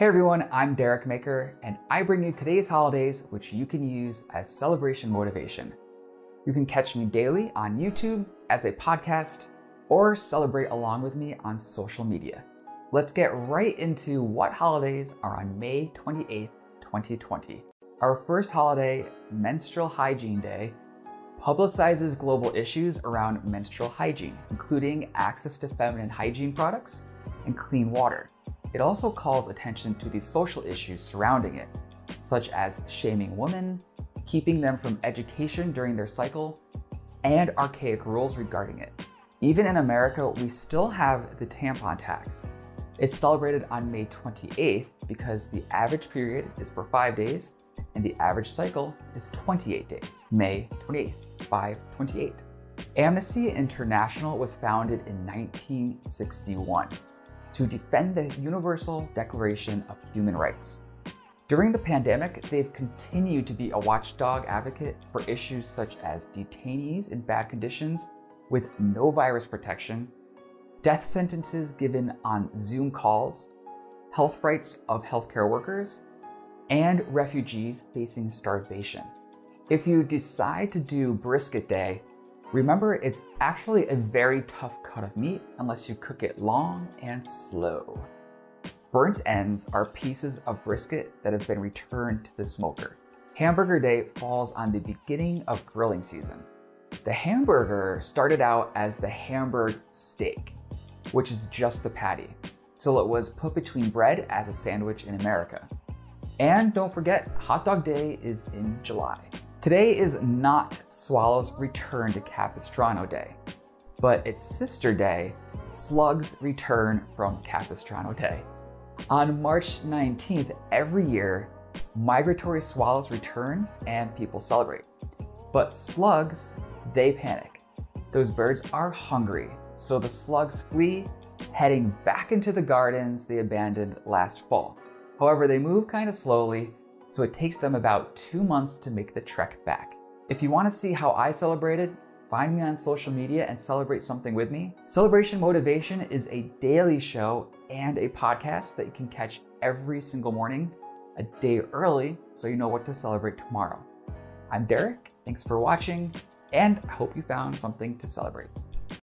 Hey everyone, I'm Derek Maker, and I bring you today's holidays, which you can use as celebration motivation. You can catch me daily on YouTube as a podcast or celebrate along with me on social media. Let's get right into what holidays are on May 28th, 2020. Our first holiday, Menstrual Hygiene Day, publicizes global issues around menstrual hygiene, including access to feminine hygiene products and clean water. It also calls attention to the social issues surrounding it, such as shaming women, keeping them from education during their cycle, and archaic rules regarding it. Even in America, we still have the tampon tax. It's celebrated on May 28th because the average period is for five days and the average cycle is 28 days. May 28th, 528. Amnesty International was founded in 1961 to defend the Universal Declaration of Human Rights. During the pandemic, they've continued to be a watchdog advocate for issues such as detainees in bad conditions with no virus protection, death sentences given on Zoom calls, health rights of healthcare workers, and refugees facing starvation. If you decide to do brisket day, remember it's actually a very tough cut of meat unless you cook it long and slow. Burnt ends are pieces of brisket that have been returned to the smoker. Hamburger Day falls on the beginning of grilling season. The hamburger started out as the Hamburg steak, which is just the patty, so it was put between bread as a sandwich in America. And don't forget, Hot Dog Day is in July. Today is not Swallow's return to Capistrano Day, but its sister day, Slug's return from Capistrano Day. On March 19th every year, migratory swallows return and people celebrate. But slugs, they panic. Those birds are hungry, so the slugs flee, heading back into the gardens they abandoned last fall. However, they move kind of slowly, so it takes them about two months to make the trek back. If you want to see how I celebrated, find me on social media and celebrate something with me. Celebration Motivation is a daily show and a podcast that you can catch every single morning, a day early, so you know what to celebrate tomorrow. I'm Derek, thanks for watching, and I hope you found something to celebrate.